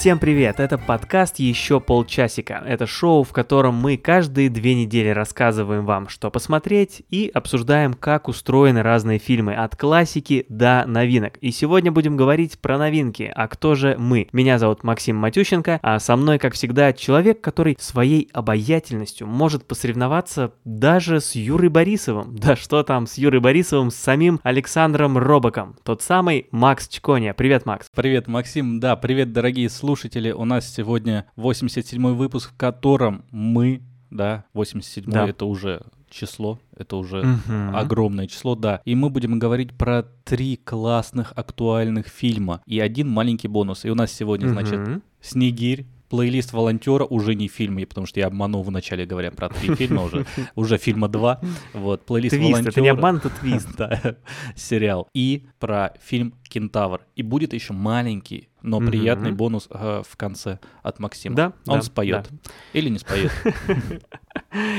Всем привет! Это подкаст «Еще полчасика». Это шоу, в котором мы каждые две недели рассказываем вам, что посмотреть, и обсуждаем, как устроены разные фильмы, от классики до новинок. И сегодня будем говорить про новинки. А кто же мы? Меня зовут Максим Матющенко, а со мной, как всегда, человек, который своей обаятельностью может посоревноваться даже с Юрой Борисовым. Да что там с Юрой Борисовым, с самим Александром Робоком. Тот самый Макс Чконя. Привет, Макс. Привет, Максим. Да, привет, дорогие слушатели. У нас сегодня 87-й выпуск, в котором мы, да, 87-й Да. это уже число, это уже Мгм. огромное число, да. И мы будем говорить про три классных актуальных фильма и один маленький бонус. И у нас сегодня, значит, Мгм. Снегирь, плейлист волонтера, уже не фильмы, потому что я обманул в начале, говоря про три фильма уже, уже фильма два. Вот, плейлист Твист, волонтера. это не обман, это твист. Да, сериал. И про фильм «Кентавр». И будет еще маленький, но Мгм. приятный бонус э, в конце от Максима. Да, Он да, споет. да. Или не споет.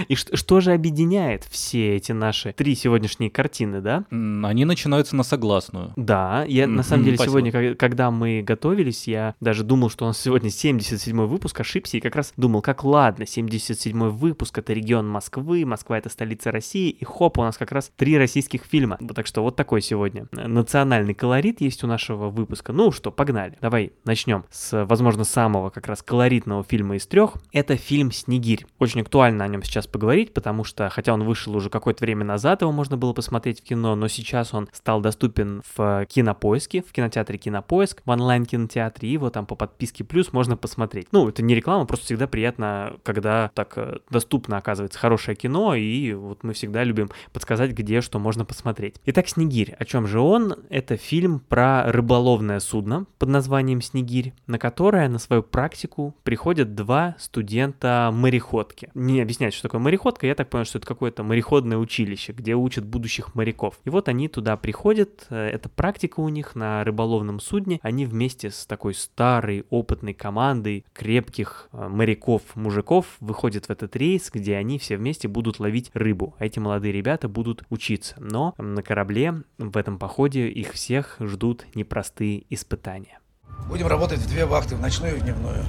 И что же объединяет все эти наши три сегодняшние картины, да? Они начинаются на согласную. Да, я на самом деле сегодня, когда мы готовились, я даже думал, что у нас сегодня 77 выпуск, ошибся, и как раз думал, как ладно, 77 выпуск, это регион Москвы, Москва это столица России, и хоп, у нас как раз три российских фильма. Так что вот такой сегодня э, национальный колорит есть у нашего выпуска. Ну что, погнали. Давай начнем с, возможно, самого как раз колоритного фильма из трех. Это фильм «Снегирь». Очень актуально о нем сейчас поговорить, потому что, хотя он вышел уже какое-то время назад, его можно было посмотреть в кино, но сейчас он стал доступен в кинопоиске, в кинотеатре Кинопоиск, в онлайн-кинотеатре, его там по подписке плюс можно посмотреть. Ну, это не реклама, просто всегда приятно, когда так э, доступно оказывается хорошее кино, и вот мы всегда любим подсказать, где что можно посмотреть. Итак, «Снегирь». О чем же он? Это фильм про рыболовное судно под названием «Снегирь», на которое на свою практику приходят два студента-мореходки. Не объяснять, что такое мореходка, я так понял, что это какое-то мореходное училище, где учат будущих моряков. И вот они туда приходят, э, это практика у них на рыболовном судне, они вместе с такой старой, опытной командой крепких э, моряков-мужиков выходят в этот рейс, где они все вместе будут ловить рыбу. А эти молодые ребята будут учиться. Но на корабле в этом походе их всех ждут непростые испытания. Будем работать в две вахты, в ночную и в дневную.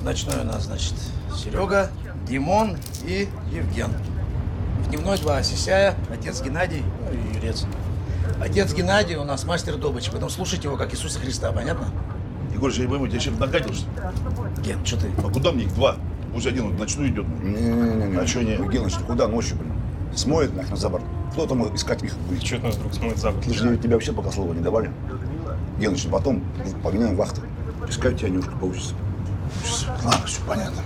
В ночной у нас, значит, Серега, Димон и Евген. В дневной два Осисяя, отец Геннадий, ну и Юрец. Отец Геннадий у нас мастер добычи, поэтому слушайте его как Иисуса Христа, понятно? Егор, я не пойму, тебя чем нагадил, что ли? Ген, что ты? А куда мне их два? Пусть один вот в ночную идет. Не-не-не. А чё не? Геныч, ты куда ночью, блин? Смоет нахрен за борт. Кто там искать их будет? Че это нас вдруг смоет за Слушай, тебе- тебе вообще пока слова не давали? Геныч, потом погоняем вахты. Искать тебя немножко получится. Ладно, все понятно.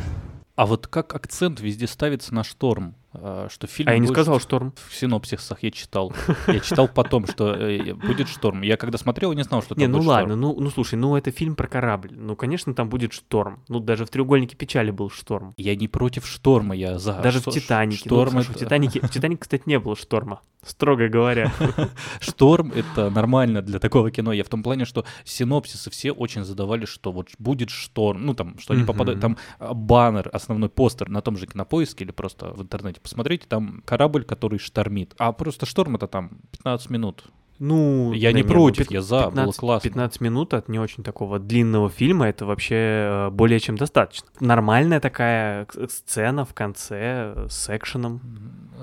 А вот как акцент везде ставится на шторм? А, Что фильм А я не больше- сказал шторм. В синопсисах я читал. Я читал потом, что э, будет шторм. Я когда смотрел, не знал, что там Не, ну будет ладно, шторм. ну, ну слушай, ну это фильм про корабль. Ну, конечно, там будет шторм. Ну, даже в треугольнике печали был шторм. Я не против шторма, я за. Даже в Титанике. Ну, Шторм, это... в Титанике. В Титанике, кстати, не было шторма. Строго говоря. шторм это нормально для такого кино. Я в том плане, что синопсисы все очень задавали, что вот будет шторм. Ну там, что они попадают. Там а, баннер, основной постер на том же кинопоиске или просто в интернете посмотрите, там корабль, который штормит. А просто шторм это там 15 минут. Ну, Я да не ну, против, пят- я за, было классно. 15 минут от не очень такого длинного фильма, это вообще э, более чем достаточно. Нормальная такая к- сцена в конце э, с экшеном.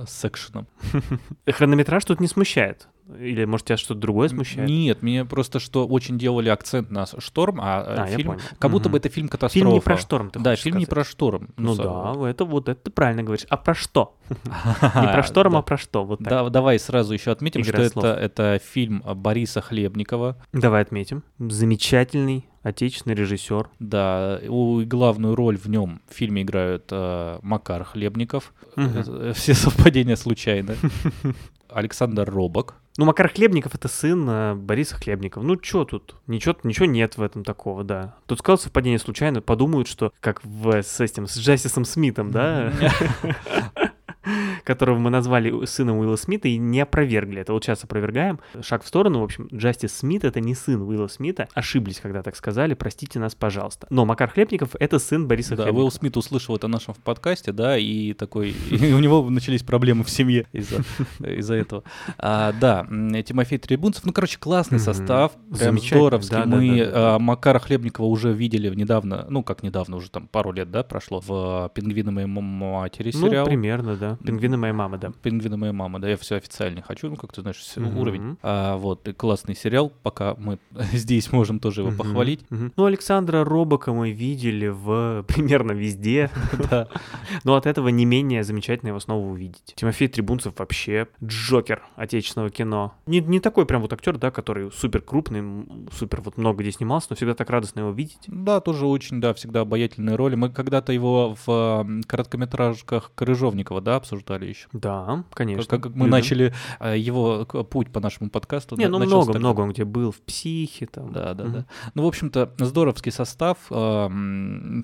С экшеном. Хронометраж тут не смущает. Или, может, тебя что-то другое смущает? Нет, мне просто что очень делали акцент на шторм, а, э, А, фильм, как будто Мгм. бы это фильм катастрофа. Фильм не про шторм, ты Да, фильм не сказать. про шторм. Ну со- да, это вот это ты правильно говоришь. А про что? Не про шторм, а про что? Вот так. Давай сразу еще отметим, что это, фильм Бориса Хлебникова. Давай отметим. Замечательный отечественный режиссер. Да, у, и главную роль в нем в фильме играют э, Макар Хлебников. Э, Все совпадения случайны. Александр Робок. Ну, Макар Хлебников — это сын э, Бориса Хлебникова. Ну, что тут? Ничего, ничего нет в этом такого, да. Тут сказал совпадение случайно, подумают, что как в, с этим, с Джастисом Смитом, да? Которого мы назвали сыном Уилла Смита и не опровергли. Это вот сейчас опровергаем. Шаг в сторону, в общем, Джастис Смит — это не сын Уилла Смита. Ошиблись, когда так сказали, простите нас, пожалуйста. Но Макар Хлебников — это сын Бориса Да, Хлебникова. Уилл Смит услышал это в нашем подкасте, да, и такой, и у него начались проблемы в семье из-за из-за этого. А, да, Тимофей Трибунцев, ну, короче, классный состав, прям здоровский. да, Мы да, а, Макара Хлебникова уже видели недавно, ну, как недавно, уже там пару лет, да, прошло, в «Пингвины моей матери» Ну, сериал. примерно, да. Пингвины моей мамы, да. Пингвины моей мамы, да, я все официально хочу, ну, как ты знаешь, Мгм. уровень. А, вот, и классный сериал, пока мы здесь можем тоже его Мгм, похвалить. мгм. Ну, Александра Робока мы видели в примерно везде. Да. Но от этого не менее замечательно его снова увидеть. Тимофей Трибунцев вообще Джокер отечественного кино. Не, не такой прям вот актер, да, который супер крупный, супер вот много где снимался, но всегда так радостно его видеть. Да, тоже очень, да, всегда обаятельные роли. Мы когда-то его в короткометражках Крыжовникова, да, обсуждали еще. Да, конечно. Как, как мы Любим. начали э, его путь по нашему подкасту. Не, ну много, так- много он где был, в психе там. Да, да, Мгм. да. Ну, в общем-то, здоровский состав. э,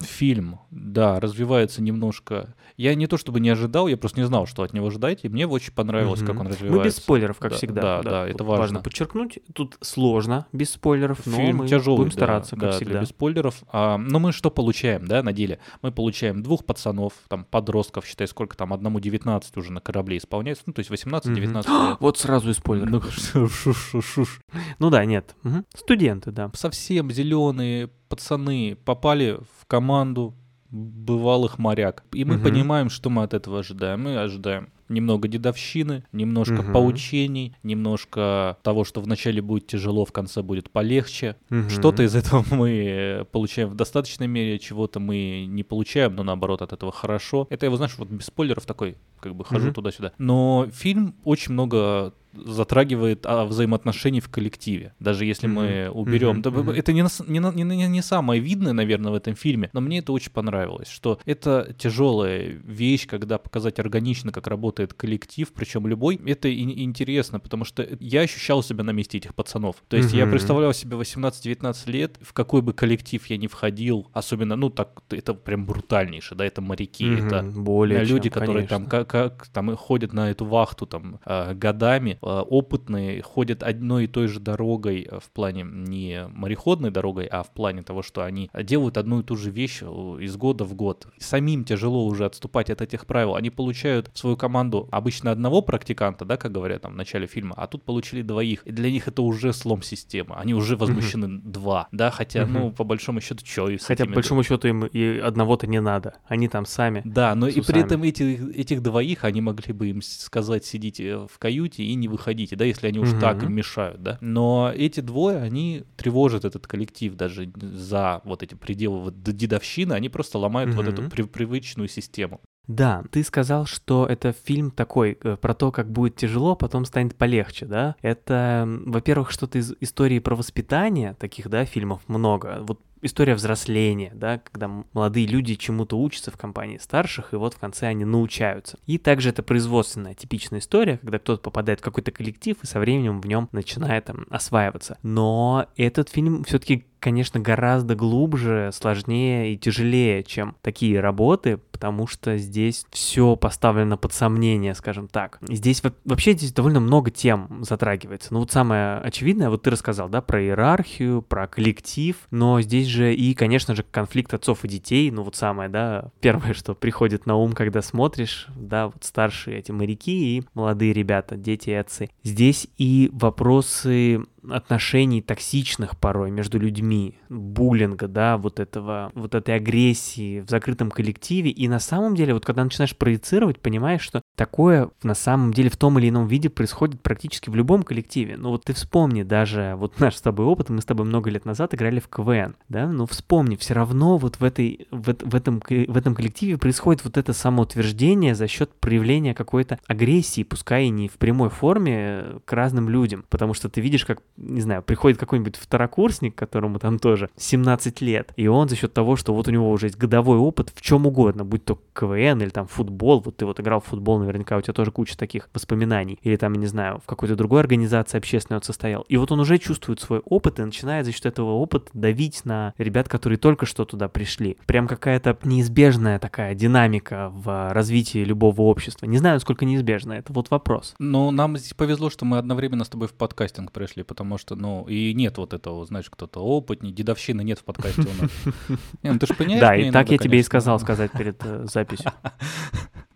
Фильм, да, развивается немножко. Я не то чтобы не ожидал, я просто не знал, что от него ожидать, и мне очень понравилось, как Мгм. он развивается. Мы без спойлеров, как Да, всегда. да, да, это вот важно. подчеркнуть. Тут сложно без спойлеров, но Фильм мы тяжелый, будем да, стараться, как да, всегда. без спойлеров. А, но мы что получаем, да, на деле? Мы получаем двух пацанов, там, подростков, считай, сколько там, одному 19 уже на корабле исполняется, ну, то есть 18-19 лет. Вот сразу и спойлер. Ну, шу- шу- шуш. Ну да, нет. Мгм. Студенты, да. Совсем зеленые пацаны попали в команду бывалых моряк. И мы Мгм. понимаем, что мы от этого ожидаем. Мы ожидаем немного дедовщины, немножко Мгм. поучений, немножко того, что вначале будет тяжело, в конце будет полегче. Мгм. Что-то из этого мы э, получаем в достаточной мере, чего-то мы не получаем, но наоборот от этого хорошо. Это я, знаешь, вот без спойлеров такой, как бы хожу Мгм. туда-сюда. Но фильм очень много затрагивает а, взаимоотношений в коллективе. Даже если мы Мгм. уберем. Да, Мгм. Это не, не, не, не- самое видное, наверное, в этом фильме, но мне это очень понравилось, что это тяжелая вещь, когда показать органично, как работает коллектив, причем любой. Это и- интересно, потому что я ощущал себя на месте этих пацанов. То есть я Мгм. представлял себе 18-19 лет, в какой бы коллектив я не входил, особенно, ну, так, это прям брутальнейшее, да, это моряки, Мгм. это более люди, чем, которые там конечно. как, как там и ходят на эту вахту там э, годами, опытные, ходят одной и той же дорогой э, в плане не мореходной дорогой, а в плане того, что они делают одну и ту же вещь э, из года в год. Самим тяжело уже отступать от этих правил. Они получают в свою команду обычно одного практиканта, да, как говорят там в начале фильма, а тут получили двоих. И для них это уже слом системы. Они уже возмущены два, да, хотя, Мгм. ну, по большому счету, что Хотя, по большому счету, им и одного-то не надо. Они там сами. да, но и при этом эти, этих двоих они могли бы им сказать сидите в каюте и не выходите, да, если они уж так Мгм. им мешают, да. Но эти двое, они тревожат этот коллектив даже за вот эти пределы вот дедовщины, они просто ломают вот эту при- привычную систему. Да, ты сказал, что это фильм такой э, про то, как будет тяжело, потом станет полегче, да? Это, во-первых, что-то из истории про воспитание, таких, да, фильмов много. Вот история взросления, да, когда молодые люди чему-то учатся в компании старших, и вот в конце они научаются. И также это производственная типичная история, когда кто-то попадает в какой-то коллектив и со временем в нем начинает там, осваиваться. Но этот фильм все-таки конечно, гораздо глубже, сложнее и тяжелее, чем такие работы, потому что здесь все поставлено под сомнение, скажем так. Здесь во- вообще здесь довольно много тем затрагивается. Ну вот самое очевидное, вот ты рассказал, да, про иерархию, про коллектив, но здесь же и, конечно же, конфликт отцов и детей, ну вот самое, да, первое, что приходит на ум, когда смотришь, да, вот старшие эти моряки и молодые ребята, дети и отцы. Здесь и вопросы отношений токсичных порой между людьми, буллинга, да, вот этого, вот этой агрессии в закрытом коллективе. И на самом деле, вот когда начинаешь проецировать, понимаешь, что такое на самом деле в том или ином виде происходит практически в любом коллективе. Ну вот ты вспомни даже вот наш с тобой опыт, мы с тобой много лет назад играли в КВН, да, ну вспомни, все равно вот в, этой, в, в, этом, в этом коллективе происходит вот это самоутверждение за счет проявления какой-то агрессии, пускай и не в прямой форме, э, к разным людям, потому что ты видишь, как не знаю, приходит какой-нибудь второкурсник, которому там тоже 17 лет, и он за счет того, что вот у него уже есть годовой опыт в чем угодно, будь то КВН или там футбол, вот ты вот играл в футбол, наверняка у тебя тоже куча таких воспоминаний, или там, не знаю, в какой-то другой организации общественной он состоял, и вот он уже чувствует свой опыт и начинает за счет этого опыта давить на ребят, которые только что туда пришли. Прям какая-то неизбежная такая динамика в развитии любого общества. Не знаю, насколько неизбежно, это вот вопрос. Ну, нам здесь повезло, что мы одновременно с тобой в подкастинг пришли, потому что, ну, и нет вот этого, знаешь, кто-то опытней, дедовщины нет в подкасте у нас. Не, ну ты же понимаешь, Да, и так я тебе и сказал сказать перед э, записью.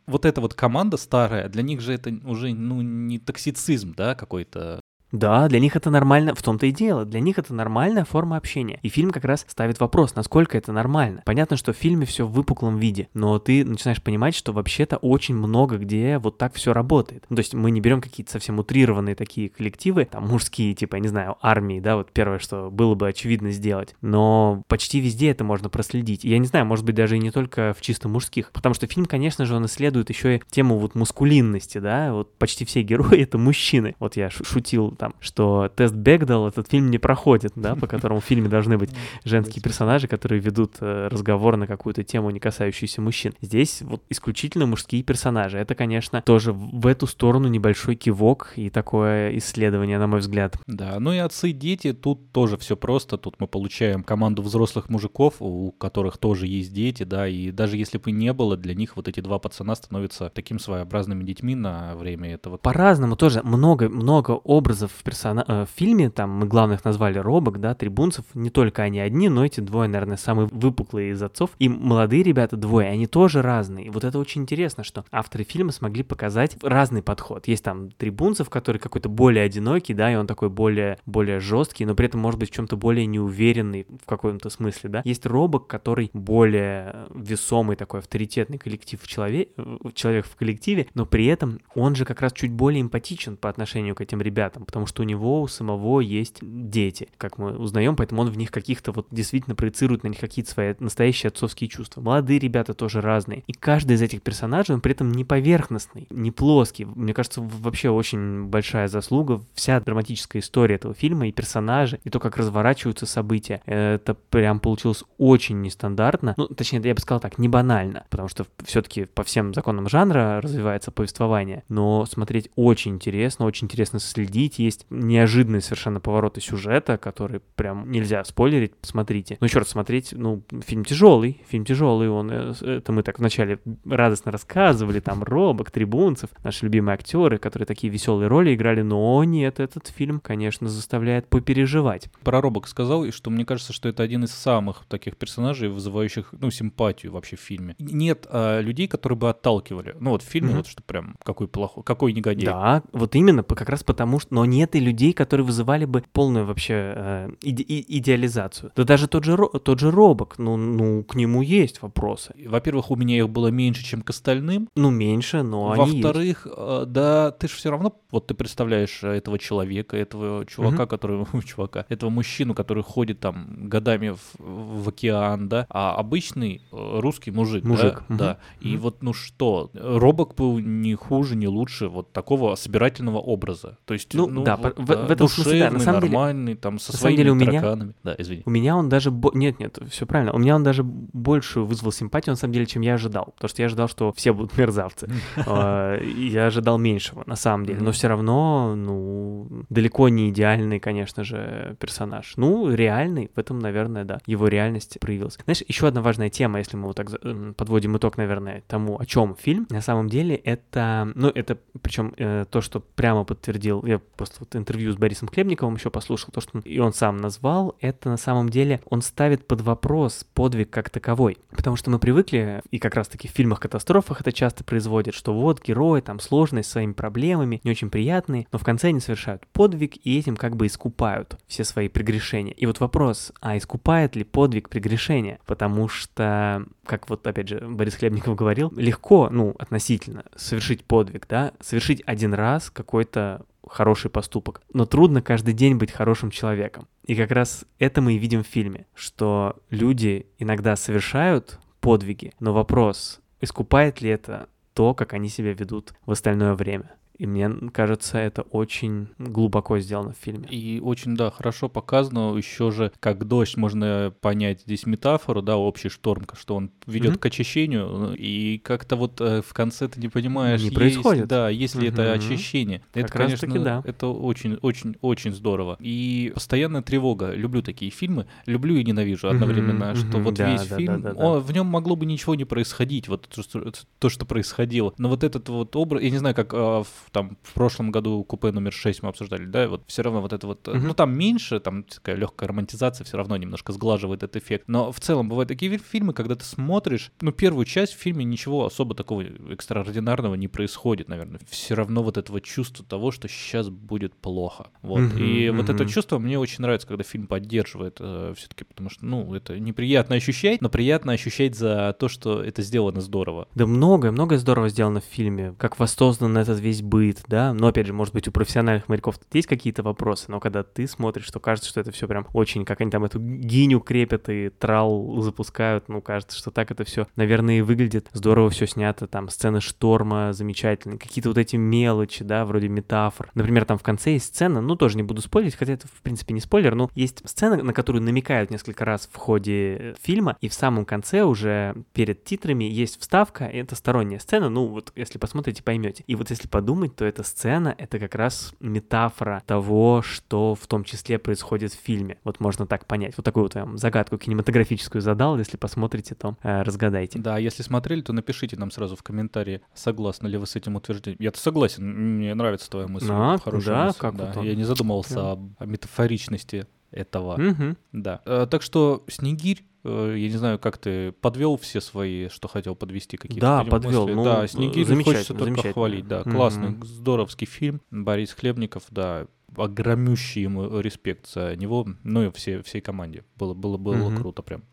Вот эта вот команда старая, для них же это уже, ну, не токсицизм, да, какой-то. Да, для них это нормально, в том-то и дело. Для них это нормальная форма общения. И фильм как раз ставит вопрос, насколько это нормально. Понятно, что в фильме все в выпуклом виде, но ты начинаешь понимать, что вообще-то очень много где вот так все работает. То есть мы не берем какие-то совсем утрированные такие коллективы, там мужские, типа, я не знаю, армии, да, вот первое, что было бы очевидно сделать. Но почти везде это можно проследить. Я не знаю, может быть, даже и не только в чисто мужских. Потому что фильм, конечно же, он исследует еще и тему вот мускулинности, да, вот почти все герои это мужчины. Вот я шу- шутил там, что тест Бэгдал этот фильм не проходит, да, по которому в фильме должны быть женские персонажи, которые ведут э, разговор на какую-то тему, не касающуюся мужчин. Здесь вот исключительно мужские персонажи. Это, конечно, тоже в эту сторону небольшой кивок и такое исследование, на мой взгляд. Да, ну и отцы и дети, тут тоже все просто. Тут мы получаем команду взрослых мужиков, у которых тоже есть дети, да, и даже если бы не было, для них вот эти два пацана становятся таким своеобразными детьми на время этого. По-разному тоже много, много образов в, персона... э, в фильме, там мы главных назвали робок, да, трибунцев, не только они одни, но эти двое, наверное, самые выпуклые из отцов. И молодые ребята двое, они тоже разные. И вот это очень интересно, что авторы фильма смогли показать разный подход. Есть там трибунцев, который какой-то более одинокий, да, и он такой более, более жесткий, но при этом может быть в чем-то более неуверенный в каком-то смысле, да. Есть робок, который более весомый такой авторитетный коллектив в человек, человек в коллективе, но при этом он же как раз чуть более эмпатичен по отношению к этим ребятам, потому что у него у самого есть дети, как мы узнаем, поэтому он в них каких-то вот действительно проецирует на них какие-то свои настоящие отцовские чувства. Молодые ребята тоже разные. И каждый из этих персонажей, он при этом не поверхностный, не плоский. Мне кажется, вообще очень большая заслуга. Вся драматическая история этого фильма и персонажи, и то, как разворачиваются события, это прям получилось очень нестандартно. Ну, точнее, я бы сказал так, не банально, потому что все-таки по всем законам жанра развивается повествование, но смотреть очень интересно, очень интересно следить. Есть неожиданные совершенно повороты сюжета, которые прям нельзя спойлерить, посмотрите. Но еще раз смотреть, ну, фильм тяжелый, фильм тяжелый, он, э, это мы так вначале радостно рассказывали, там, Робок, Трибунцев, наши любимые актеры, которые такие веселые роли играли, но нет, этот фильм, конечно, заставляет попереживать. Про робок сказал, и что мне кажется, что это один из самых таких персонажей, вызывающих, ну, симпатию вообще в фильме. Нет а, людей, которые бы отталкивали. Ну, вот в фильме, Мгм. вот что прям какой плохой, какой негодяй. Да, вот именно, как раз потому что, но нет и людей, которые вызывали бы полную вообще э, иде- идеализацию. Да даже тот же, тот же Робок, ну, ну, к нему есть вопросы. Во-первых, у меня их было меньше, чем к остальным. Ну, меньше, но они есть. Во-вторых, э, да, ты же все равно, вот ты представляешь э, этого человека, этого чувака, Мгм. который, чувака, этого мужчину, который ходит там годами в, в океан, да, а обычный э, русский мужик, да, Мужик, мгм, да. И мгм. вот, ну что, Робок был не хуже, не лучше вот такого собирательного образа. То есть, Ну, ну, да, вот, в- в этом смысле, да, на душевный, самом деле- нормальный, там, со на своими деле у меня- тараканами. Да, извини. У меня он даже... бо- Нет, нет, все правильно. У меня он даже больше вызвал симпатию, на самом деле, чем я ожидал. Потому что я ожидал, что все будут мерзавцы. А, Я ожидал меньшего, на самом деле. Но все равно, ну, далеко не идеальный, конечно же, персонаж. Ну, реальный, в этом, наверное, да. Его реальность проявилась. Знаешь, еще одна важная тема, если мы вот так м, подводим итог, наверное, тому, о чем фильм, на самом деле, это... Ну, это причем э, то, что прямо подтвердил... Я просто вот интервью с Борисом Хлебниковым еще послушал, то, что он- и он сам назвал, это на самом деле он ставит под вопрос подвиг как таковой. Потому что мы привыкли, и как раз-таки в фильмах-катастрофах это часто производят, что вот герои там сложные, с своими проблемами, не очень приятные, но в конце они совершают подвиг и этим как бы искупают все свои прегрешения. И вот вопрос, а искупает ли подвиг прегрешения? Потому что, как вот опять же Борис Хлебников говорил, легко, ну, относительно, совершить подвиг, да, совершить один раз какой-то хороший поступок. Но трудно каждый день быть хорошим человеком. И как раз это мы и видим в фильме, что люди иногда совершают подвиги, но вопрос, искупает ли это то, как они себя ведут в остальное время. И мне кажется, это очень глубоко сделано в фильме. И очень, да, хорошо показано. Еще же, как дождь, можно понять здесь метафору, да, общий шторм, что он ведет Мгм. к очищению, и как-то вот э, в конце ты не понимаешь, Не есть- происходит. да, есть ли это очищение. Это, Как раз конечно, таки да. это очень, очень, очень здорово. И постоянная тревога. Люблю такие фильмы, люблю и ненавижу одновременно, что мгм, вот да, весь да, фильм, да, да, да. о, в нем могло бы ничего не происходить, вот то, что, то, что происходило. Но вот этот вот образ, я не знаю, как а, в, там в прошлом году купе номер 6 мы обсуждали, да, вот все равно вот это вот, э, Мгм. ну там меньше, там такая легкая романтизация все равно немножко сглаживает этот эффект. Но в целом бывают такие фильмы, когда ты смотришь, ну первую часть в фильме ничего особо такого экстраординарного не происходит, наверное. Все равно вот этого чувства того, что сейчас будет плохо. Вот. Мгм, И вот это чувство мне очень нравится, когда фильм поддерживает все-таки, потому что, ну, это неприятно ощущать, но приятно ощущать за то, что это сделано здорово. Да многое, многое здорово сделано в фильме, как воссоздан этот весь быт, да, но опять же, может быть, у профессиональных моряков тут есть какие-то вопросы, но когда ты смотришь, то кажется, что это все прям очень, как они там эту гиню крепят и трал запускают, ну, кажется, что так это все, наверное, и выглядит. Здорово все снято, там, сцены шторма замечательные, какие-то вот эти мелочи, да, вроде метафор. Например, там в конце есть сцена, ну, тоже не буду спойлерить, хотя это, в принципе, не спойлер, но есть сцена, на которую намекают несколько раз в ходе э, фильма, и в самом конце уже перед титрами есть вставка, это сторонняя сцена, ну, вот если посмотрите, поймете. И вот если подумать, то эта сцена — это как раз метафора того, что в том числе происходит в фильме. Вот можно так понять. Вот такую вот я вам загадку кинематографическую задал, если посмотрите, то э, разгадайте. Да, если смотрели, то напишите нам сразу в комментарии, согласны ли вы с этим утверждением. Я-то согласен, мне нравится твоя мысль. А, да, мысль, как да. вот он. Я не задумывался Да. о метафоричности этого. Мгм. Да. Э, так что Снегирь, э, я не знаю, как ты подвел все свои, что хотел подвести какие-то Да, подвел, мысли? ну, да, Снегирь хочется только похвалить. Да, классный, здоровский фильм. Борис Хлебников, да, огромющий ему респект за него, ну и все, всей команде. Было, было, было Мгм. круто прям.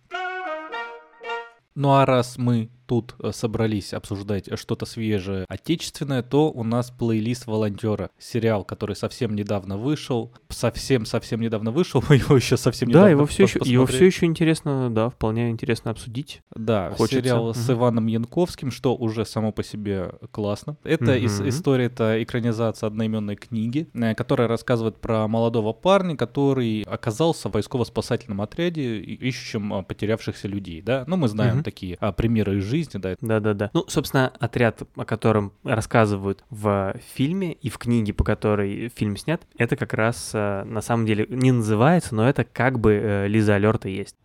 Ну а раз мы тут э, собрались обсуждать э, что-то свежее, отечественное, то у нас плейлист волонтера. Сериал, который совсем недавно вышел. Совсем-совсем недавно вышел. Его еще совсем недавно Да, его все еще, его все еще интересно, да, вполне интересно обсудить. Да, Хочется. сериал с Мгм. Иваном Янковским, что уже само по себе классно. Это ис- Мгм. история, это экранизация одноименной книги, э, которая рассказывает про молодого парня, который оказался в войсково-спасательном отряде, ищущем а, потерявшихся людей, да? Ну, мы знаем Мгм. такие а, примеры из жизни, да. Да-да-да. Ну, собственно, отряд, о котором рассказывают в фильме и в книге, по которой фильм снят, это как раз э, на самом деле не называется, но это как бы э, Лиза Алерта есть.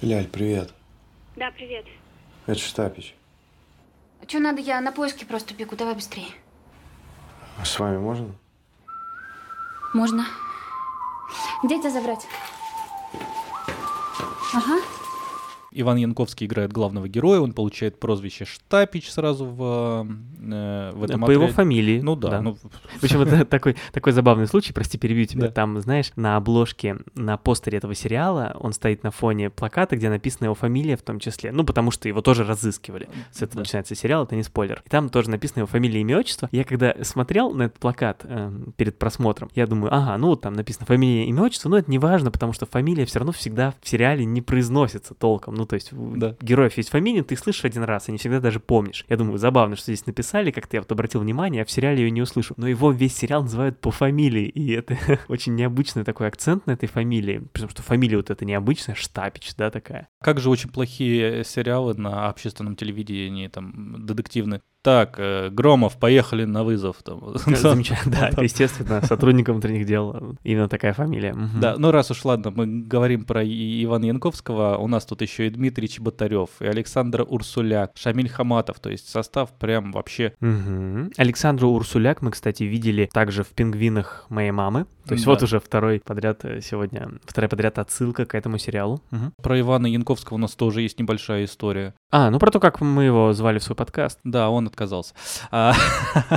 Ляль, привет. Да, привет. Это Штапич. Что надо, я на поиски просто бегу, давай быстрее. А с вами можно? Можно. Где тебя забрать? Ага. Иван Янковский играет главного героя, он получает прозвище Штапич сразу в, э, в этом По его отряде. фамилии. Ну да, ну Причем это такой, такой забавный случай, прости, перебью тебя. Да. Там, знаешь, на обложке, на постере этого сериала он стоит на фоне плаката, где написана его фамилия в том числе. Ну, потому что его тоже разыскивали. С этого Да. начинается сериал, это не спойлер. И там тоже написано его фамилия, имя, отчество. Я когда смотрел на этот плакат э, перед просмотром, я думаю, ага, ну вот там написано фамилия, имя, отчество, но это не важно, потому что фамилия все равно всегда в сериале не произносится толком. Ну, то есть Да. героев есть фамилия, ты слышишь один раз, и не всегда даже помнишь. Я думаю, забавно, что здесь написали, как-то я вот обратил внимание, а в сериале ее не услышу. Но его весь сериал называют по фамилии, и это очень необычный такой акцент на этой фамилии, потому что фамилия вот эта необычная, Штапич, да, такая. Как же очень плохие сериалы на общественном телевидении, там, детективные. Так, э, Громов, поехали на вызов. Там. Да, естественно, сотрудник внутренних дел, э, именно такая фамилия. Да, ну раз уж ладно, мы говорим про Ивана Янковского, у нас тут еще и Дмитрий Чеботарев, и Александр Урсуляк, Шамиль Хаматов, то есть состав прям вообще... Александру Урсуляк мы, кстати, видели также в «Пингвинах моей мамы». То есть вот уже второй подряд э, сегодня, вторая подряд отсылка к этому сериалу. Про Ивана Янковского у нас тоже есть небольшая история. А, ну про то, как мы его звали в свой подкаст. Да, он отказался. А,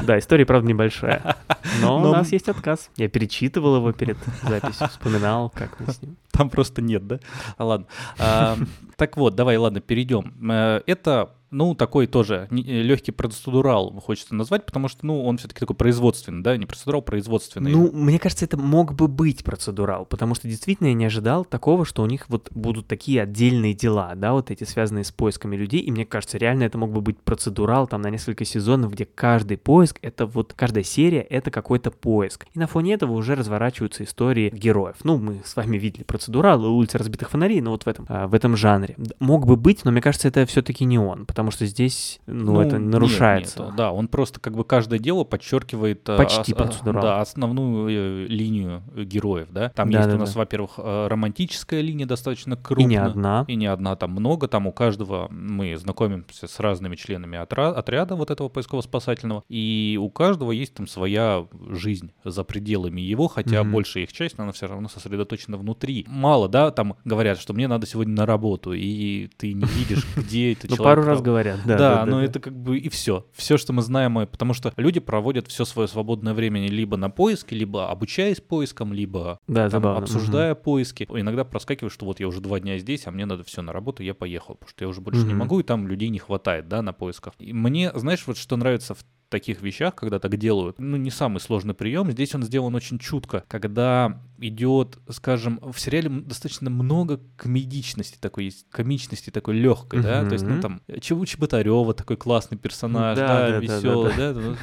Да, история, правда, небольшая. Но, Но- у нас есть отказ. Я перечитывал его перед записью, вспоминал, как мы с ним. Там просто нет, да? Ладно. А, Так вот, давай, ладно, перейдем. Э, Это ну, такой тоже легкий процедурал, хочется назвать, потому что, ну, он все-таки такой производственный, да, не процедурал, производственный. Ну, мне кажется, это мог бы быть процедурал, потому что действительно я не ожидал такого, что у них вот будут такие отдельные дела, да, вот эти связанные с поисками людей, и мне кажется, реально это мог бы быть процедурал там на несколько сезонов, где каждый поиск, это вот, каждая серия, это какой-то поиск. И на фоне этого уже разворачиваются истории героев. Ну, мы с вами видели процедурал и улица разбитых фонарей, но вот в этом, а, в этом жанре. Мог бы быть, но мне кажется, это все-таки не он, потому что здесь, ну, Ну, это нет, нарушается. нет, да, он просто как бы каждое дело подчеркивает э, Почти ос- процедурал. да, основную э, линию э, героев, да. Там есть Да-да-да. у нас, во-первых, э, романтическая линия достаточно крупная. И не одна. И не одна, там много, там у каждого мы знакомимся с разными членами отра- отряда вот этого поисково-спасательного, и у каждого есть там своя жизнь за пределами его, хотя Мгм. большая их часть, она все равно сосредоточена внутри. Мало, да, там говорят, что мне надо сегодня на работу, и ты не видишь, где это Ну, человек. пару раз говорят, да. Да, но это как бы и все. Все, что мы знаем, потому что люди проводят все свое свободное время либо на поиске, либо обучаясь поискам, либо Да, там, обсуждая поиски. Иногда проскакивает, что вот я уже два дня здесь, а мне надо все на работу, я поехал, потому что я уже больше не Мгм. могу, и там людей не хватает, да, на поисках. И мне, знаешь, вот что нравится в таких вещах, когда так делают, ну, не самый сложный прием. Здесь он сделан очень чутко, когда идет, скажем, в сериале достаточно много комедичности такой есть, комичности такой легкой, да, то есть, ну, там, Чевучи Батарева такой классный персонаж, Да, да, да, да, веселый, да, ну,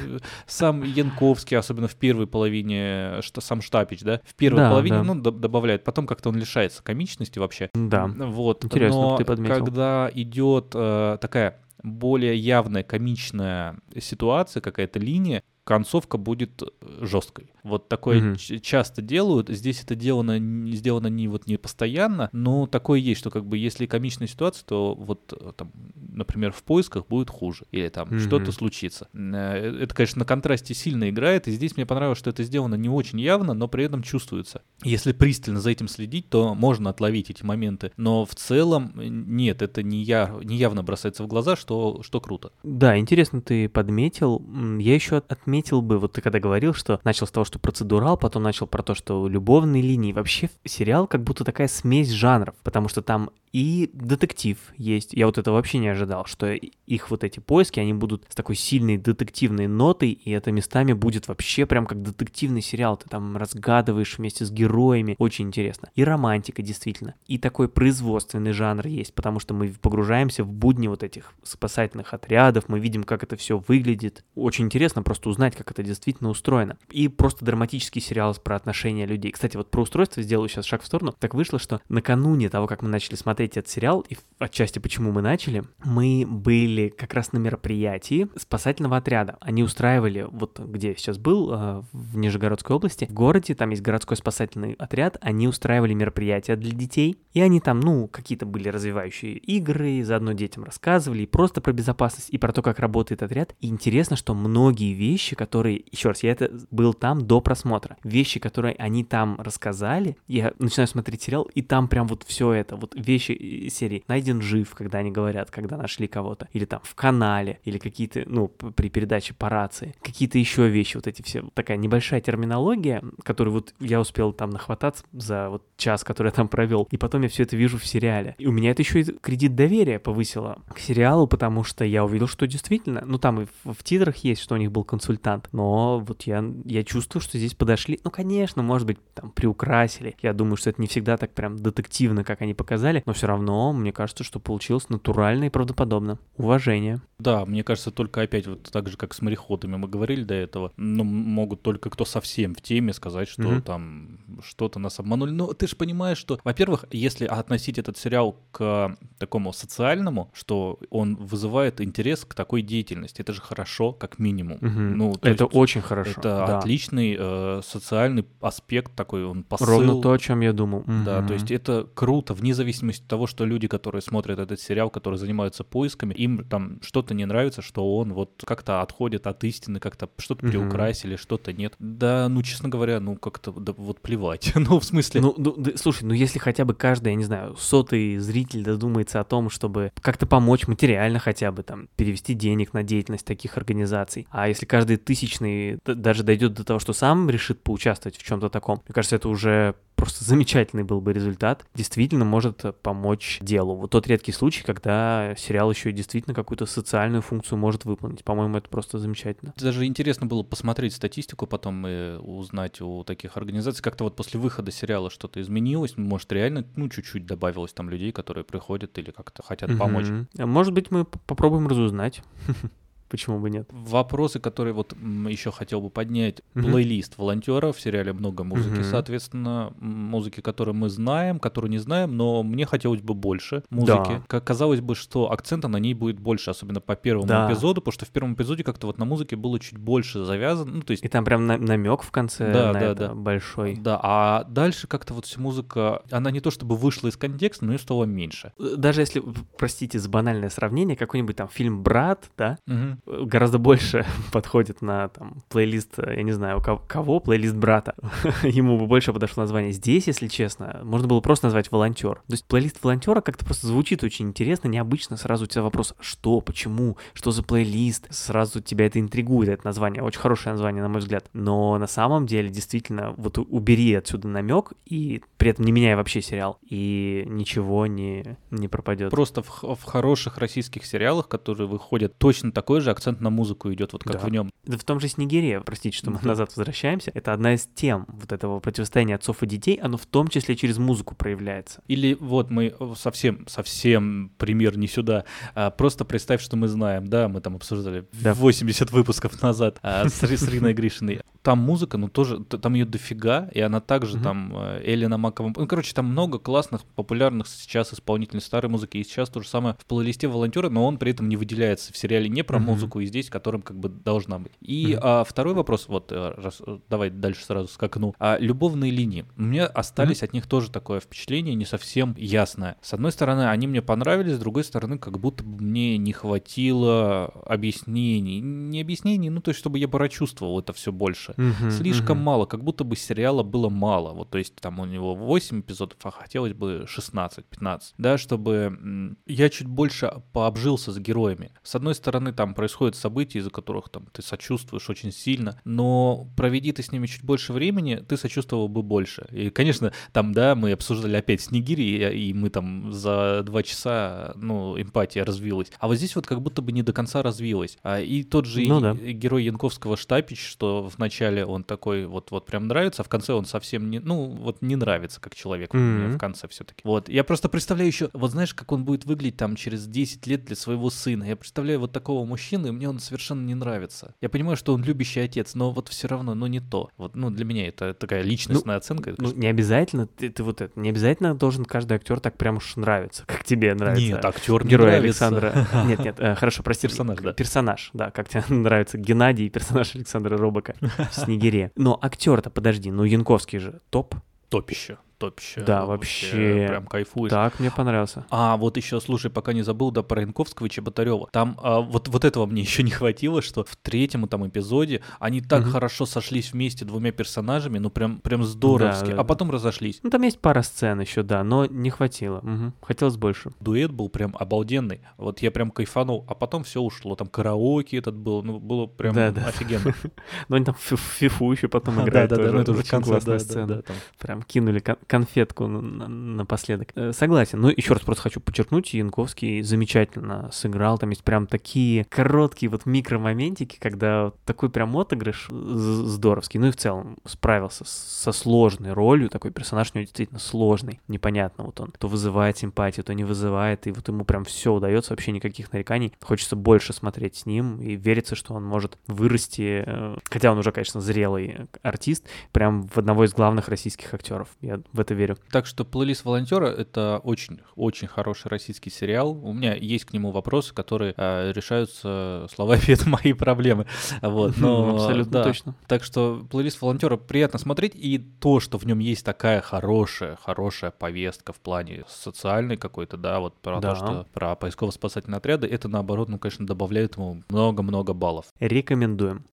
сам Янковский, особенно в первой половине, что сам Штапич, да, в первой Да, половине, да. ну, добавляет, потом как-то он лишается комичности вообще, Да. вот. Интересно, Но ты подметил. когда идет э, такая более явная комичная ситуация, какая-то линия, концовка будет жесткой. Вот такое ч- часто делают. Здесь это делано, сделано не вот не постоянно, но такое есть, что как бы если комичная ситуация, то вот э, там, например, в поисках будет хуже или там Мгм. что-то случится. Э, Это, конечно, на контрасте сильно играет, и здесь мне понравилось, что это сделано не очень явно, но при этом чувствуется. Если пристально за этим следить, то можно отловить эти моменты, но в целом э, нет, это не, я, не явно бросается в глаза, что, что круто. Да, интересно ты подметил. Я еще от- отметил бы, вот ты когда говорил, что начал с того, что процедурал, потом начал про то, что любовные линии. Вообще сериал как будто такая смесь жанров, потому что там и детектив есть. Я вот это вообще не ожидал, что их вот эти поиски, они будут с такой сильной детективной нотой, и это местами будет вообще прям как детективный сериал. Ты там разгадываешь вместе с героями. Очень интересно. И романтика, действительно. И такой производственный жанр есть, потому что мы погружаемся в будни вот этих спасательных отрядов, мы видим, как это все выглядит. Очень интересно просто узнать, как это действительно устроено. И просто драматический сериал про отношения людей. Кстати, вот про устройство сделаю сейчас шаг в сторону. Так вышло, что накануне того, как мы начали смотреть этот сериал, и отчасти почему мы начали, мы были как раз на мероприятии спасательного отряда. Они устраивали, вот где я сейчас был, э, в Нижегородской области, в городе, там есть городской спасательный отряд, они устраивали мероприятия для детей, и они там, ну, какие-то были развивающие игры, заодно детям рассказывали, и просто про безопасность, и про то, как работает отряд. И интересно, что многие вещи, которые, еще раз, я это был там до просмотра, вещи, которые они там рассказали, я начинаю смотреть сериал, и там прям вот все это, вот вещи серии «Найден жив», когда они говорят, когда нашли кого-то, или там в канале, или какие-то, ну, при передаче по рации, какие-то еще вещи, вот эти все, такая небольшая терминология, которую вот я успел там нахвататься за вот час, который я там провел, и потом я все это вижу в сериале. И у меня это еще и кредит доверия повысило к сериалу, потому что я увидел, что действительно, ну там и в, в титрах есть, что у них был консультант, но вот я, я чувствую, что здесь подошли, ну конечно, может быть, там приукрасили, я думаю, что это не всегда так прям детективно, как они показали, но все равно мне кажется, что получилось натурально и правдоподобно. Уважение. Да, мне кажется, только опять вот так же, как с мореходами мы говорили до этого, ну, могут только кто совсем в теме сказать, что Мгм. там что-то нас обманули. Но ты же понимаешь, что, во-первых, если относить этот сериал к такому социальному, что он вызывает интерес к такой деятельности, это же хорошо, как минимум. Мгм. Ну, то это есть очень хорошо. Это да. отличный э, социальный аспект такой, он посыл. Ровно то, о чем я думал. Да, Мгм. то есть это круто, вне зависимости того, что люди, которые смотрят этот сериал, которые занимаются поисками, им там что-то не нравится, что он вот как-то отходит от истины, как-то что-то приукрасили, что-то нет. Да, ну, честно говоря, ну, как-то да, вот плевать. ну, в смысле... Ну, ну, да, слушай, ну если хотя бы каждый, я не знаю, сотый зритель додумается о том, чтобы как-то помочь материально хотя бы там перевести денег на деятельность таких организаций, а если каждый тысячный даже дойдет до того, что сам решит поучаствовать в чем-то таком, мне кажется, это уже просто замечательный был бы результат, действительно может помочь делу. Вот тот редкий случай, когда сериал еще и действительно какую-то социальную функцию может выполнить. По-моему, это просто замечательно. Даже интересно было посмотреть статистику потом и узнать у таких организаций, как-то вот после выхода сериала что-то изменилось, может реально, ну, чуть-чуть добавилось там людей, которые приходят или как-то хотят помочь. А Может быть, мы попробуем разузнать. Почему бы нет? Вопросы, которые вот еще хотел бы поднять. Мгм. Плейлист волонтера. В сериале много музыки, Мгм. соответственно, музыки, которую мы знаем, которую не знаем, но мне хотелось бы больше музыки. Да. Казалось бы, что акцента на ней будет больше, особенно по первому Да. эпизоду, потому что в первом эпизоде как-то вот на музыке было чуть больше завязано. Ну, то есть И там прям намек в конце Да, на да, это да. большой. Да, а дальше как-то вот вся музыка, она не то чтобы вышла из контекста, но и стала меньше. Э, Даже если, простите за банальное сравнение, какой-нибудь там фильм «Брат», да, Мгм. Гораздо больше подходит на там плейлист, э, я не знаю, кого, плейлист брата. Ему бы больше подошло название. Здесь, если честно, можно было просто назвать волонтер. То есть плейлист волонтера как-то просто звучит очень интересно, необычно. Сразу у тебя вопрос, что, почему, что за плейлист. Сразу тебя это интригует, это название. Очень хорошее название, на мой взгляд. Но на самом деле, действительно, вот убери отсюда намек и при этом не меняя вообще сериал, и ничего не, не пропадет. Просто в, в хороших российских сериалах, которые выходят, точно такой же акцент на музыку идет, вот как Да. в нем. Да в том же Снегире, простите, что мы Да. назад возвращаемся, это одна из тем вот этого противостояния отцов и детей, оно в том числе через музыку проявляется. Или вот мы совсем, совсем пример не сюда. а просто представь, что мы знаем, да, мы там обсуждали Да. 80 выпусков назад а, с, с Риной Гришиной. Там музыка, ну тоже, там ее дофига, и она также Мгм. там Элина Макова. Ну, короче, там много классных, популярных сейчас исполнителей старой музыки, и сейчас то же самое в плейлисте волонтера, но он при этом не выделяется в сериале не про Мгм. Музыку, и здесь, которым как бы должна быть. И а, второй вопрос, вот, э, раз- э, давай дальше сразу скакну. А, любовные линии. У меня остались от них тоже такое впечатление не совсем ясное. С одной стороны, они мне понравились, с другой стороны, как будто бы мне не хватило объяснений. Не объяснений, ну, то есть, чтобы я прочувствовал это все больше. Слишком мало, как будто бы сериала было мало. Вот, то есть там у него 8 эпизодов, а хотелось бы 16-15. Да, чтобы я чуть больше пообжился с героями. С одной стороны, там происходят события, из-за которых там ты сочувствуешь очень сильно, но проведи ты с ними чуть больше времени, ты сочувствовал бы больше. И, конечно, там, да, мы обсуждали опять Снегири, и, и мы там за два часа, ну, эмпатия развилась. А вот здесь вот как будто бы не до конца развилась. А, и тот же Ну да. и- герой Янковского Штапич, что вначале он такой вот, вот прям нравится, а в конце он совсем не, ну, вот не нравится как человек мне Мгм. в конце все-таки. Вот, я просто представляю еще, вот знаешь, как он будет выглядеть там через 10 лет для своего сына. Я представляю вот такого мужчину, и мне он совершенно не нравится. Я понимаю, что он любящий отец, но вот все равно, ну, не то. Вот, ну, для меня это такая личностная оценка. это, Ну, не обязательно, ты, ты вот это, не обязательно должен каждый актер так прям уж нравиться, как тебе нравится. Нет, актер Герой нравится. Александра. Нет, нет, э, хорошо, прости. Персонаж, да. Персонаж, да, как тебе нравится Геннадий, персонаж Александра Робока в Снегире. Но актер-то, подожди, ну Янковский же топ. Топище, топище. Да, вообще. Прям кайфуешь. Так, мне понравился. А, вот еще, слушай, пока не забыл, да, про Янковского и Чеботарева. Там а, вот, вот этого мне еще не хватило, что в третьем там эпизоде они так Мгм. хорошо сошлись вместе двумя персонажами, ну прям, прям здоровски, Да, да, а да. потом разошлись. Ну, там есть пара сцен еще, да, но не хватило. Мгм. Хотелось больше. Дуэт был прям обалденный. Вот я прям кайфанул, а потом все ушло. Там караоке этот был, ну было прям Да, да. офигенно. Но они там фифу еще потом играют. Да-да-да, тоже. ну это уже классная да, да, сцена. да. Прям кинули конфетку на- на- напоследок. Э, Согласен. Ну, еще раз просто хочу подчеркнуть, Янковский замечательно сыграл. Там есть прям такие короткие вот микромоментики, когда такой прям отыгрыш з- здоровский. Ну и в целом справился со сложной ролью. Такой персонаж у него действительно сложный. Непонятно вот он. То вызывает симпатию, то не вызывает. И вот ему прям все удается, вообще никаких нареканий. Хочется больше смотреть с ним и верится, что он может вырасти. э, Хотя он уже, конечно, зрелый артист, прям в одного из главных российских актеров. Я в это верю. Так что плейлист волонтера это очень очень хороший российский сериал. У меня есть к нему вопросы, которые а, решаются словами это мои проблемы. Вот, но Абсолютно да. точно. Так что плейлист волонтера приятно смотреть, и то, что в нем есть такая хорошая, хорошая повестка в плане социальной какой-то, да, вот про Да. то, что про поисково-спасательные отряды, это наоборот, ну, конечно, добавляет ему много-много баллов. Рекомендуем.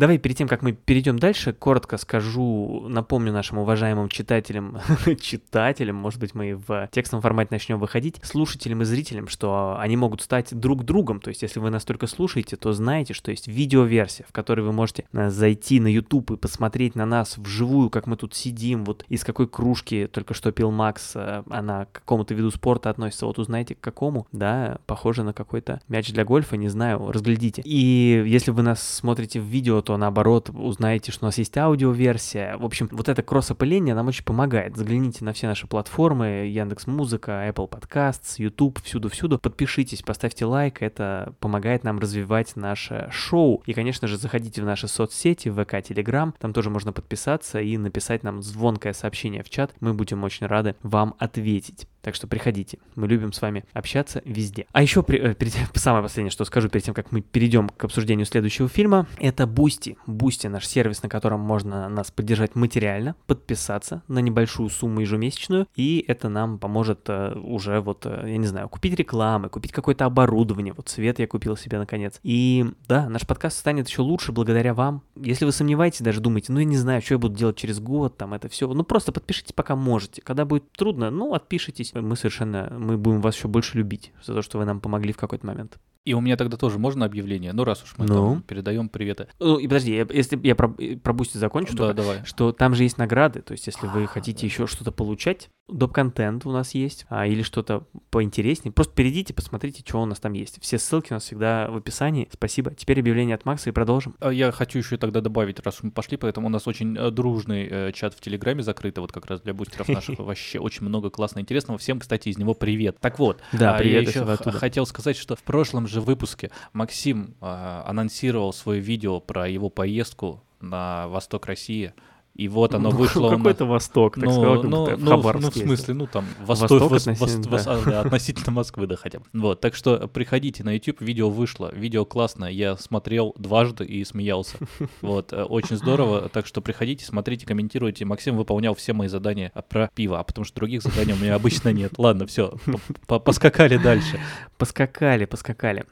Давай перед тем, как мы перейдем дальше, коротко скажу, напомню нашим уважаемым читателям, читателям, может быть, мы в текстовом формате начнем выходить, слушателям и зрителям, что они могут стать друг другом. То есть, если вы нас только слушаете, то знаете, что есть видеоверсия, в которой вы можете э, зайти на YouTube и посмотреть на нас вживую, как мы тут сидим, вот из какой кружки только что пил Макс, э, она к какому-то виду спорта относится, вот узнаете к какому, да, похоже на какой-то мяч для гольфа, не знаю, разглядите. И если вы нас смотрите в видео, то наоборот узнаете, что у нас есть аудиоверсия. В общем, вот это кросс-опыление нам очень помогает. Загляните на все наши платформы, Яндекс Музыка, Apple Podcasts, YouTube, всюду-всюду. Подпишитесь, поставьте лайк, это помогает нам развивать наше шоу. И, конечно же, заходите в наши соцсети, ВК, Телеграм, там тоже можно подписаться и написать нам звонкое сообщение в чат. Мы будем очень рады вам ответить. Так что приходите, мы любим с вами общаться везде. А еще при, э, перед, самое последнее, что скажу перед тем, как мы перейдем к обсуждению следующего фильма, это Бусти. Бусти наш сервис, на котором можно нас поддержать материально, подписаться на небольшую сумму ежемесячную, и это нам поможет э, уже вот, э, я не знаю, купить рекламы, купить какое-то оборудование. Вот свет я купил себе наконец. И да, наш подкаст станет еще лучше благодаря вам. Если вы сомневаетесь, даже думаете, ну я не знаю, что я буду делать через год, там это все, ну просто подпишитесь, пока можете. Когда будет трудно, ну отпишитесь. Мы совершенно, мы будем вас еще больше любить за то, что вы нам помогли в какой-то момент. И у меня тогда тоже можно объявление? Ну, раз уж мы Ну. там передаем приветы. Ну, и подожди, я- если я про, про Boosty закончу, Да, только, давай. что там же есть награды, то есть если вы хотите еще что-то получать, доп-контент у нас есть, а, или что-то поинтереснее, просто перейдите, посмотрите, что у нас там есть. Все ссылки у нас всегда в описании. Спасибо. Теперь объявление от Макса и продолжим. А Я хочу еще тогда добавить, раз мы пошли, поэтому у нас очень э, дружный э, чат в Телеграме закрытый, вот как раз для бустеров наших вообще очень много классного интересного. Всем, кстати, из него привет. Так вот, Да, а, привет, я еще оттуда. хотел сказать, что в прошлом же выпуске Максим а, анонсировал свое видео про его поездку на восток России. И вот оно вышло. он- Какой-то Восток, так ну, сказал, как ну, будто в ну, ну, в смысле, ну там Восток восток, вос- относительно, вос- вос- а, да, относительно Москвы, да, хотя бы. Вот, так что приходите на YouTube, видео вышло, видео классное, я смотрел дважды и смеялся. Вот, э, очень здорово, так что приходите, смотрите, комментируйте. Максим выполнял все мои задания а, про пиво, а потому что других заданий у меня обычно нет. Ладно, все, поскакали дальше. Поскакали, поскакали.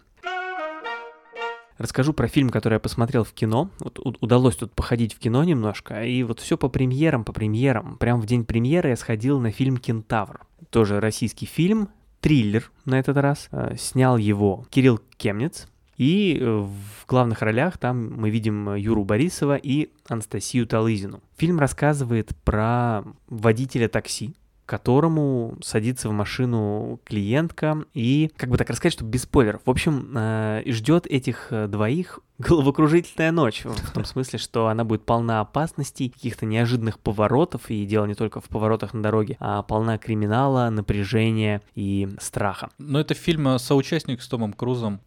Расскажу про фильм, который я посмотрел в кино. Вот удалось тут походить в кино немножко. И вот все по премьерам, по премьерам. Прям в день премьеры я сходил на фильм «Кентавр». Тоже российский фильм, триллер на этот раз. Э, Снял его Кирилл Кемнец. И э, в главных ролях там мы видим э, Юру Борисова и Анастасию Талызину. Фильм рассказывает про водителя такси, которому садится в машину клиентка и, как бы так рассказать, чтобы без спойлеров. В общем, э, ждет этих э, двоих головокружительная ночь, в том смысле, что она будет полна опасностей, каких-то неожиданных поворотов, и дело не только в поворотах на дороге, а полна криминала, напряжения и страха. Но это фильм э, соучастник с Томом Крузом.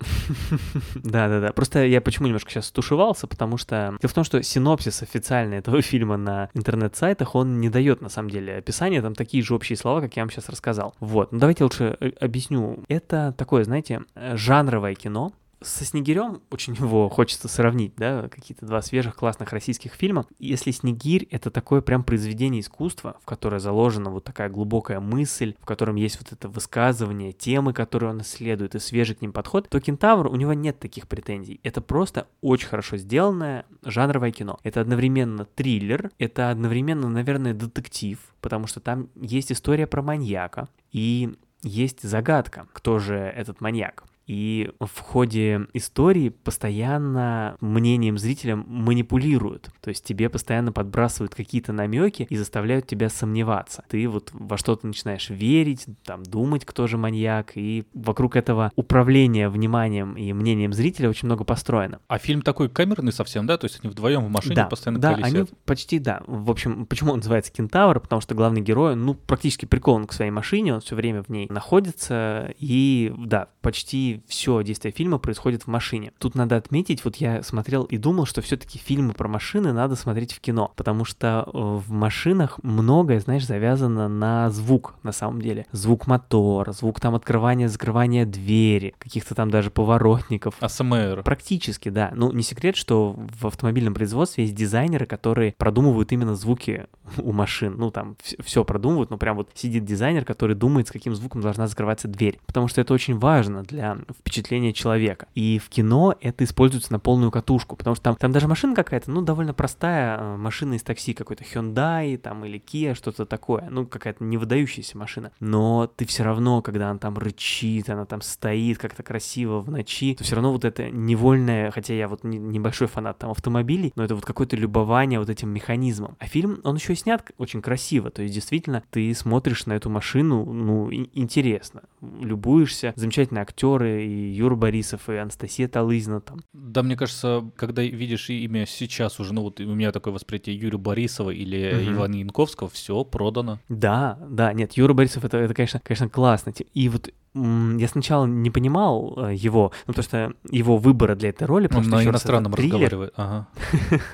Да-да-да. Просто я почему немножко сейчас стушевался, потому что дело в том, что синопсис официальный этого фильма на интернет-сайтах, он не дает на самом деле описания, там такие же общие слова, как я вам сейчас рассказал. Вот, ну давайте лучше э, объясню. Это такое, знаете, э, жанровое кино, со Снегирем очень его хочется сравнить, да, какие-то два свежих классных российских фильма. Если Снегирь — это такое прям произведение искусства, в которое заложена вот такая глубокая мысль, в котором есть вот это высказывание, темы, которые он исследует, и свежий к ним подход, то Кентавр, у него нет таких претензий. Это просто очень хорошо сделанное жанровое кино. Это одновременно триллер, это одновременно, наверное, детектив, потому что там есть история про маньяка, и есть загадка, кто же этот маньяк. И в ходе истории постоянно мнением зрителя манипулируют. То есть тебе постоянно подбрасывают какие-то намеки и заставляют тебя сомневаться. Ты вот во что-то начинаешь верить, там думать, кто же маньяк. И вокруг этого управления вниманием и мнением зрителя очень много построено. А фильм такой камерный совсем, да? То есть они вдвоем в машине да, постоянно да, колесят. они почти, да. В общем, почему он называется Кентавр? Потому что главный герой, ну, практически прикован к своей машине, он все время в ней находится, и, да, почти все действие фильма происходит в машине. Тут надо отметить, вот я смотрел и думал, что все-таки фильмы про машины надо смотреть в кино, потому что э, в машинах многое, знаешь, завязано на звук, на самом деле. Звук мотора, звук там открывания, закрывания двери, каких-то там даже поворотников. АСМР. Практически, да. Ну, не секрет, что в автомобильном производстве есть дизайнеры, которые продумывают именно звуки у машин. Ну, там все продумывают, но прям вот сидит дизайнер, который думает, с каким звуком должна закрываться дверь. Потому что это очень важно для впечатление человека. И в кино это используется на полную катушку, потому что там, там даже машина какая-то, ну, довольно простая э, машина из такси, какой-то Hyundai там или Kia, что-то такое, ну, какая-то не выдающаяся машина. Но ты все равно, когда она там рычит, она там стоит как-то красиво в ночи, то все равно вот это невольное, хотя я вот не, небольшой фанат там автомобилей, но это вот какое-то любование вот этим механизмом. А фильм, он еще и снят очень красиво, то есть действительно ты смотришь на эту машину, ну, интересно, любуешься, замечательные актеры, и Юра Борисов, и Анастасия Талызина там. Да, мне кажется, когда видишь имя сейчас уже, ну вот у меня такое восприятие Юрия Борисова или Мгм. Ивана Янковского, все продано. Да, да, нет, Юра Борисов это, это конечно, конечно, классно. И вот я сначала не понимал э, его, ну, потому что его выбора для этой роли, Он потому что, на иностранном триллер, разговаривает. Ага.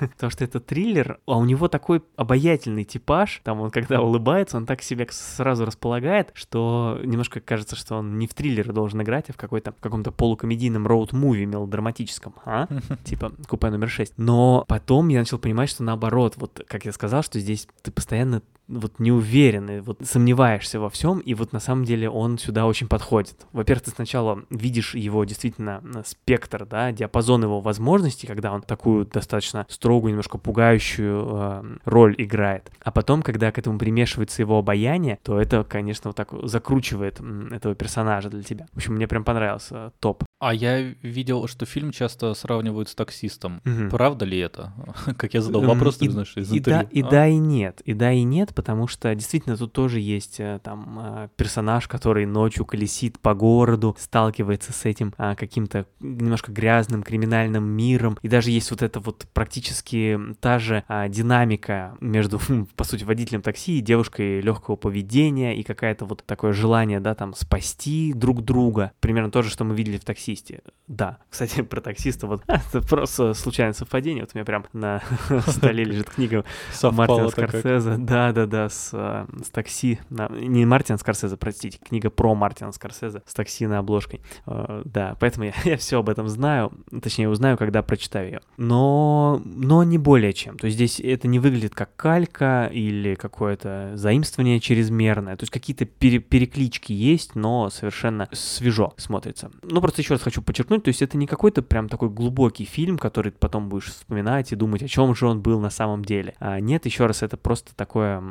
потому что это триллер, а у него такой обаятельный типаж, там он когда улыбается, он так себя сразу располагает, что немножко кажется, что он не в триллере должен играть, а в какой-то каком-то полукомедийном роуд-муви мелодраматическом, а? типа купе номер 6. Но потом я начал понимать, что наоборот, вот как я сказал, что здесь ты постоянно вот не уверен, и вот сомневаешься во всем, и вот на самом деле он сюда очень подходит. Во-первых, ты сначала видишь его действительно спектр, да, диапазон его возможностей, когда он такую достаточно строгую, немножко пугающую э, роль играет. А потом, когда к этому примешивается его обаяние, то это, конечно, вот так закручивает этого персонажа для тебя. В общем, мне прям понравился э, топ. А я видел, что фильм часто сравнивают с таксистом. Мгм. Правда ли это? Как я задал М, вопрос, ты знаешь, из и да, и А? да, и нет. И да, и нет, потому что действительно тут тоже есть э, там э, персонаж, который ночью колесит по городу, сталкивается с этим а, каким-то немножко грязным криминальным миром. И даже есть вот это вот практически та же а, динамика между, по сути, водителем такси и девушкой легкого поведения и какая-то вот такое желание, да, там спасти друг друга. Примерно то же, что мы видели в таксисте. Да, кстати, про таксиста вот это просто случайное совпадение. Вот у меня прям на столе лежит книга Мартина. Скорсезе. Да, да, да, с, э, с такси. на- Не Мартина Скорсезе, простите, книга про Мартина Скорсезе с такси на обложкой. Э, Да, поэтому я, я все об этом знаю. Точнее, узнаю, когда прочитаю ее. Но, но не более чем. То есть здесь это не выглядит как калька или какое-то заимствование чрезмерное. То есть какие-то пере- переклички есть, но совершенно свежо смотрится. Ну, просто еще раз хочу подчеркнуть, то есть это не какой-то прям такой глубокий фильм, который ты потом будешь вспоминать и думать, о чем же он был на самом деле. А нет, еще раз, это просто такое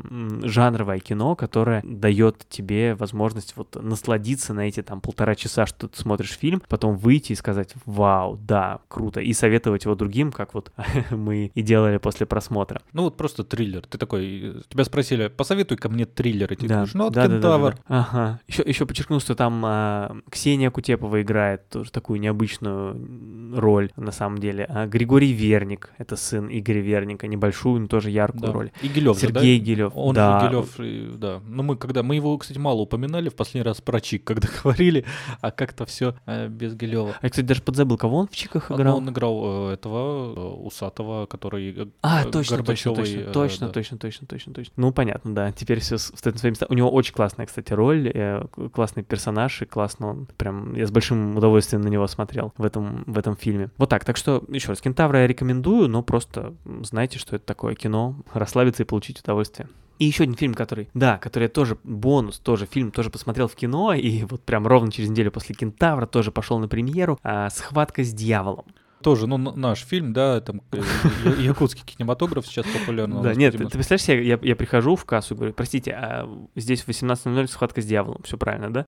жанровое кино, которое дает тебе возможность вот насладиться на эти там полтора часа, что ты смотришь фильм, потом выйти и сказать, вау, да, круто, и советовать его другим, как вот мы и делали после просмотра. Ну вот просто триллер. Ты такой, тебя спросили, посоветуй ко мне триллер. И ты Да, говоришь, ну вот да, да, да, да. Ага. Еще, еще подчеркну, что там а, Ксения Кутепова играет тоже такую необычную роль на самом деле. А Григорий Верник, это сын Игоря Верника, небольшую, но тоже яркую Да. роль. И Гилев же, да? Сергей Гилев. Он да. же Гилев, и- да. Ну мы когда, мы его, кстати, мало упоминали в последний раз про Чик, когда говорили, а как-то все без Гилева. А я, кстати, даже подзабыл, кого он в Чиках играл. Он играл э, этого э, усатого, который э, А, э, точно, точно, точно, э, точно, да. точно, точно, точно, точно. Ну, понятно, да. Теперь все встает на свои места. У него очень классная, кстати, роль, э, классный персонаж, и классно он прям... Я с большим удовольствием на него смотрел в этом, в этом фильме. Вот так. Так что, еще раз, Кентавра я рекомендую, но просто знайте, что это такое кино. Расслабиться и получить удовольствие. И еще один фильм, который, да, который я тоже, бонус, тоже фильм, тоже посмотрел в кино, и вот прям ровно через неделю после Кентавра тоже пошел на премьеру, а, «Схватка с дьяволом». Тоже, ну, наш фильм, да, там э, якутский кинематограф сейчас популярный. Да, нет, ты, ты представляешь себе, я, я прихожу в кассу и говорю, простите, а здесь в 18.00 схватка с дьяволом, все правильно, да?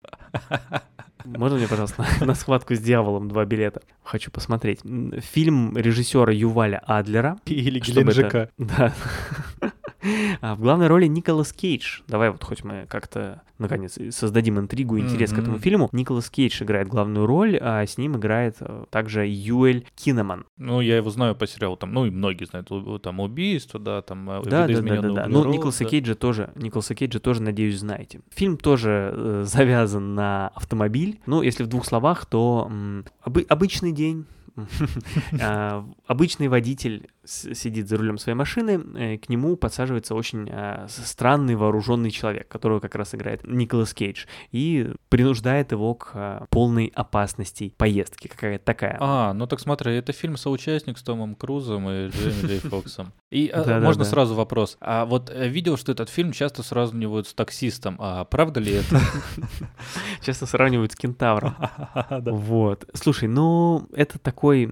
Можно мне, пожалуйста, на, схватку с дьяволом два билета? Хочу посмотреть. Фильм режиссера Юваля Адлера. Или Геленджика. Да. А в главной роли Николас Кейдж. Давай вот хоть мы как-то, наконец, создадим интригу и интерес к этому фильму. Николас Кейдж играет главную роль, а с ним играет э, также Юэль Кинеман. Ну, я его знаю по сериалу, там, ну, и многие знают, там, убийство, да, там, э, Да, да, да, да, «Видоизменённый да. Ну, углерод», Николаса да. Кейджа тоже, Николаса Кейджа тоже, надеюсь, знаете. Фильм тоже э, завязан на автомобиль. Ну, если в двух словах, то м, обы- обычный день. А, Обычный водитель сидит за рулем своей машины, э, к нему подсаживается очень а, странный вооруженный человек, которого как раз играет Николас Кейдж, и принуждает его к а, полной опасности поездки, какая-то такая. А, ну так смотри, это фильм соучастник с Томом Крузом и Джейми Джей Фоксом. И э, Да-да-да. можно сразу вопрос. А вот э, видел, что этот фильм часто сравнивают с таксистом. А правда ли это? Часто сравнивают с кентавром. Да. Вот. Слушай, ну, это такой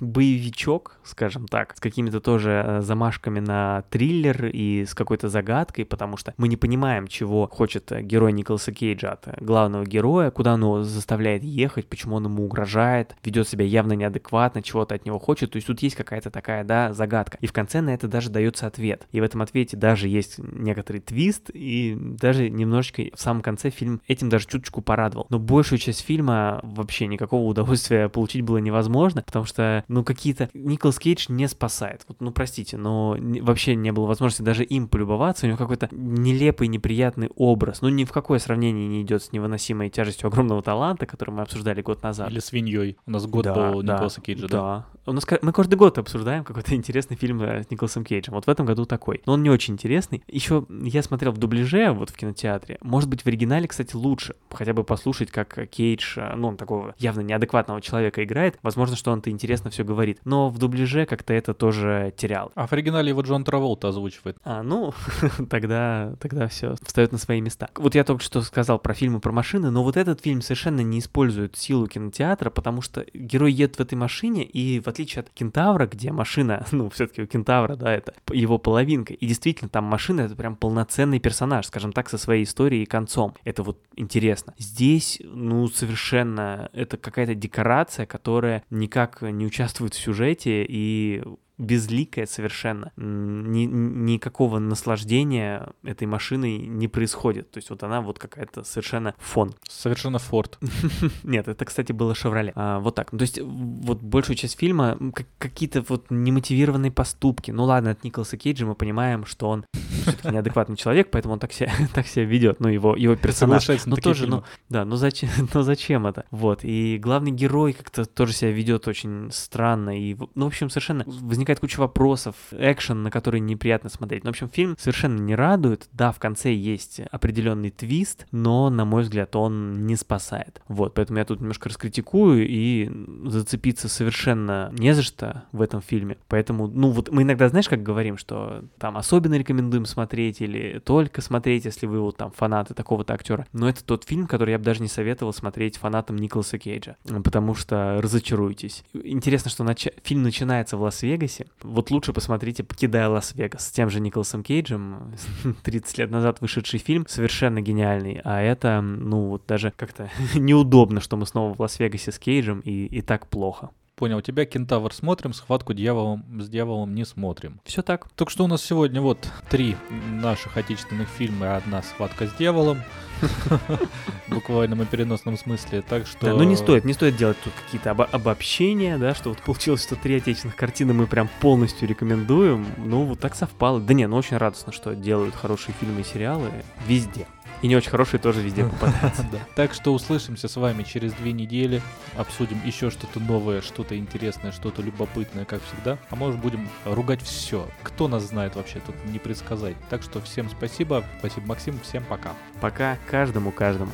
боевичок, скажем так, с какими-то тоже э, замашками на триллер и с какой-то загадкой, потому что мы не понимаем, чего хочет герой Николаса Кейджа от главного героя, куда он его заставляет ехать, почему он ему угрожает, ведет себя явно неадекватно, чего-то от него хочет. То есть тут есть какая-то такая, да, загадка. И в конце на это даже дается ответ. И в этом ответе даже есть некоторый твист, и даже немножечко в самом конце фильм этим даже чуточку порадовал. Но большую часть фильма вообще никакого удовольствия получить было невозможно, потому что, ну, какие-то... Николас Кейдж не спасает. Вот, ну, простите, но вообще не было возможности даже им полюбоваться. У него какой-то нелепый, неприятный образ. Ну, ни в какое сравнение не идет с невыносимой тяжестью огромного таланта, который мы обсуждали год назад. Или свиньей. У нас год Да, был да, Николаса Кейджа, да? Да. У нас, мы каждый год обсуждаем какой-то интересный фильм э, с Николасом Кейджем. Вот в этом году такой. Но он не очень интересный. Еще я смотрел в дубляже вот в кинотеатре. Может быть, в оригинале, кстати, лучше. Хотя бы послушать, как Кейдж, э, ну, он такого явно неадекватного человека играет. Возможно, что он-то интересно все говорит. Но в дубляже как-то это тоже терял. А в оригинале его Джон Траволта озвучивает. А, ну, тогда, тогда все встает на свои места. Вот я только что сказал про фильмы про машины, но вот этот фильм совершенно не использует силу кинотеатра, потому что герой едет в этой машине, и в отличие от Кентавра, где машина, ну, все-таки у Кентавра, да, это его половинка, и действительно, там машина — это прям полноценный персонаж, скажем так, со своей историей и концом. Это вот интересно. Здесь, ну, совершенно, это какая-то декорация, которая никак не участвует в сюжете, и безликая совершенно. Ни, никакого наслаждения этой машиной не происходит. То есть вот она вот какая-то совершенно фон. Совершенно форт. Нет, это, кстати, было Шевроле. А, вот так. То есть вот большую часть фильма как- какие-то вот немотивированные поступки. Ну ладно, от Николаса Кейджа мы понимаем, что он все-таки неадекватный человек, поэтому он так себя, так себя ведет. Ну, его, его персонаж. Но такие тоже, ну, фильмы. да, ну зачем, ну зачем это? Вот, и главный герой как-то тоже себя ведет очень странно, и, ну, в общем, совершенно возникает куча вопросов, экшен, на который неприятно смотреть. Ну, в общем, фильм совершенно не радует, да, в конце есть определенный твист, но, на мой взгляд, он не спасает. Вот, поэтому я тут немножко раскритикую, и зацепиться совершенно не за что в этом фильме, поэтому, ну, вот мы иногда, знаешь, как говорим, что там особенно рекомендуем смотреть, или только смотреть, если вы вот там фанаты такого-то актера, но это тот фильм, который я бы даже не советовал смотреть фанатам Николаса Кейджа, потому что разочаруетесь. Интересно, что нач- фильм начинается в Лас-Вегасе, вот лучше посмотрите «Покидая Лас-Вегас» с тем же Николасом Кейджем, 30 лет назад вышедший фильм, совершенно гениальный, а это, ну, вот даже как-то неудобно, что мы снова в Лас-Вегасе с Кейджем, и, и так плохо. Понял, у тебя кентавр смотрим, схватку дьяволом с дьяволом не смотрим. Все так. Так что у нас сегодня вот три наших отечественных фильма и одна схватка с дьяволом. В буквальном и переносном смысле. Так что... Да, ну не стоит, не стоит делать тут какие-то обо- обобщения, да, что вот получилось, что три отечественных картины мы прям полностью рекомендуем. Ну, вот так совпало. Да не, ну очень радостно, что делают хорошие фильмы и сериалы везде. И не очень хорошие тоже везде попадаются. Да. Так что услышимся с вами через две недели. Обсудим еще что-то новое, что-то интересное, что-то любопытное, как всегда. А может будем ругать все. Кто нас знает вообще, тут не предсказать. Так что всем спасибо. Спасибо, Максим. Всем пока. Пока каждому-каждому.